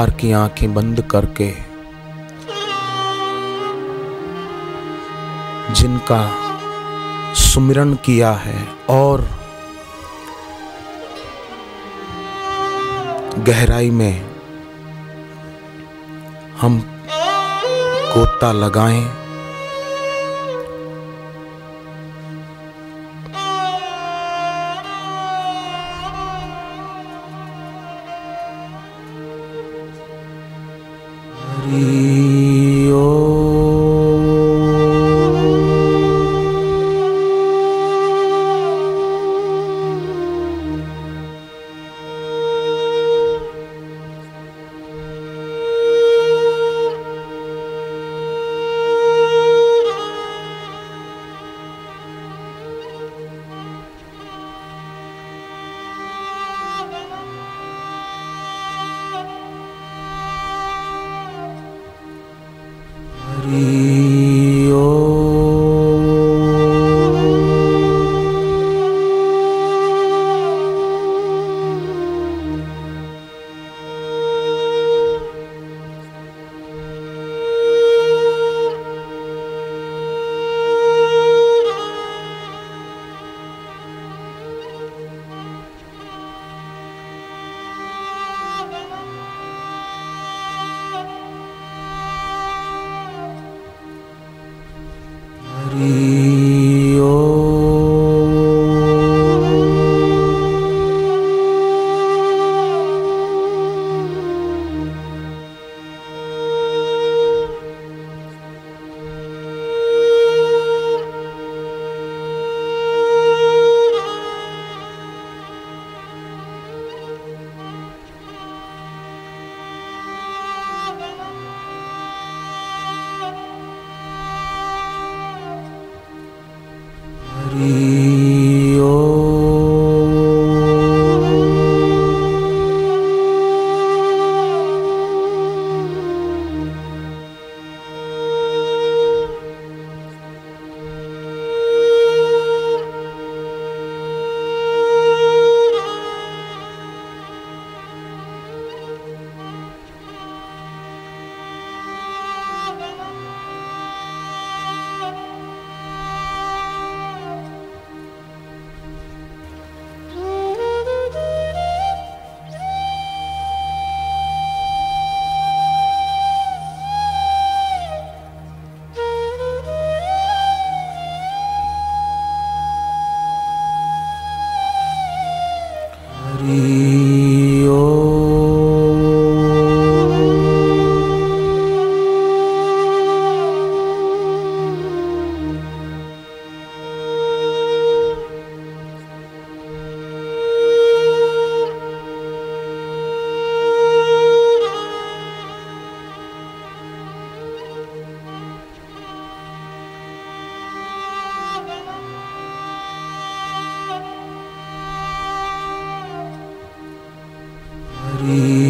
बाहर की आँखें बंद करके जिनका सुमिरन किया है और गहराई में हम गोता लगाएँ। see. Krishna. Hari.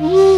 जो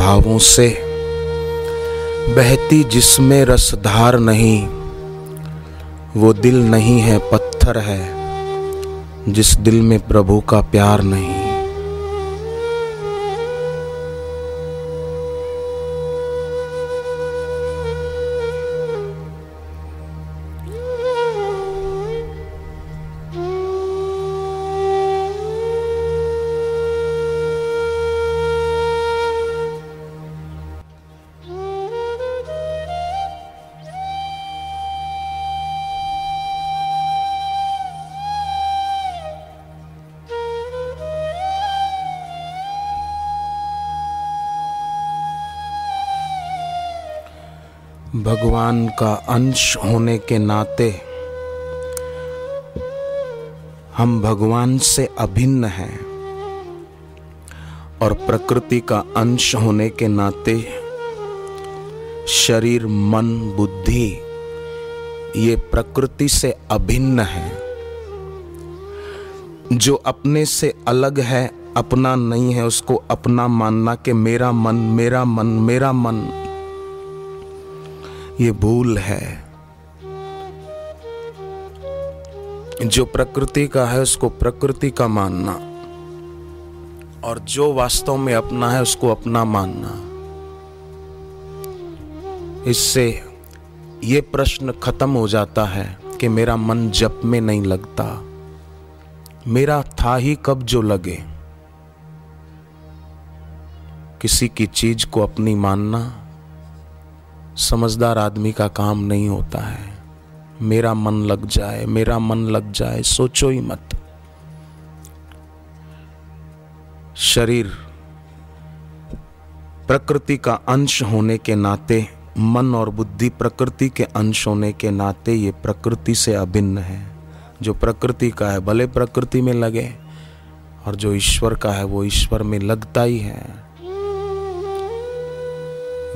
भावों से बहती जिसमें रसधार नहीं, वो दिल नहीं है, पत्थर है, जिस दिल में प्रभु का प्यार नहीं। भगवान का अंश होने के नाते हम भगवान से अभिन्न हैं और प्रकृति का अंश होने के नाते शरीर, मन, बुद्धि, ये प्रकृति से अभिन्न है। जो अपने से अलग है, अपना नहीं है, उसको अपना मानना कि मेरा मन मेरा मन मेरा मन ये भूल है। जो प्रकृति का है, उसको प्रकृति का मानना। और जो वास्तव में अपना है, उसको अपना मानना। इससे ये प्रश्न खत्म हो जाता है कि मेरा मन जप में नहीं लगता। मेरा था ही कब जो लगे। किसी की चीज़ को अपनी मानना समझदार आदमी का काम नहीं होता है। मेरा मन लग जाए, मेरा मन लग जाए, सोचो ही मत। शरीर प्रकृति का अंश होने के नाते, मन और बुद्धि प्रकृति के अंश होने के नाते ये प्रकृति से अभिन्न है। जो प्रकृति का है, भले प्रकृति में लगे, और जो ईश्वर का है, वो ईश्वर में लगता ही है।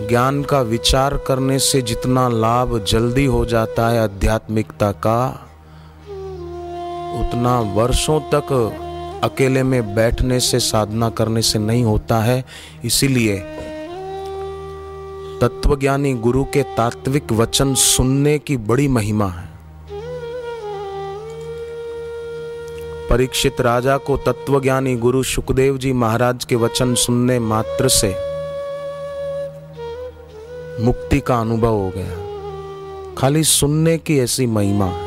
ज्ञान का विचार करने से जितना लाभ जल्दी हो जाता है आध्यात्मिकता का, उतना वर्षों तक अकेले में बैठने से, साधना करने से नहीं होता है। इसीलिए तत्वज्ञानी गुरु के तात्विक वचन सुनने की बड़ी महिमा है। परीक्षित राजा को तत्वज्ञानी गुरु सुखदेव जी महाराज के वचन सुनने मात्र से मुक्ति का अनुभव हो गया। खाली सुनने की ऐसी महिमा है।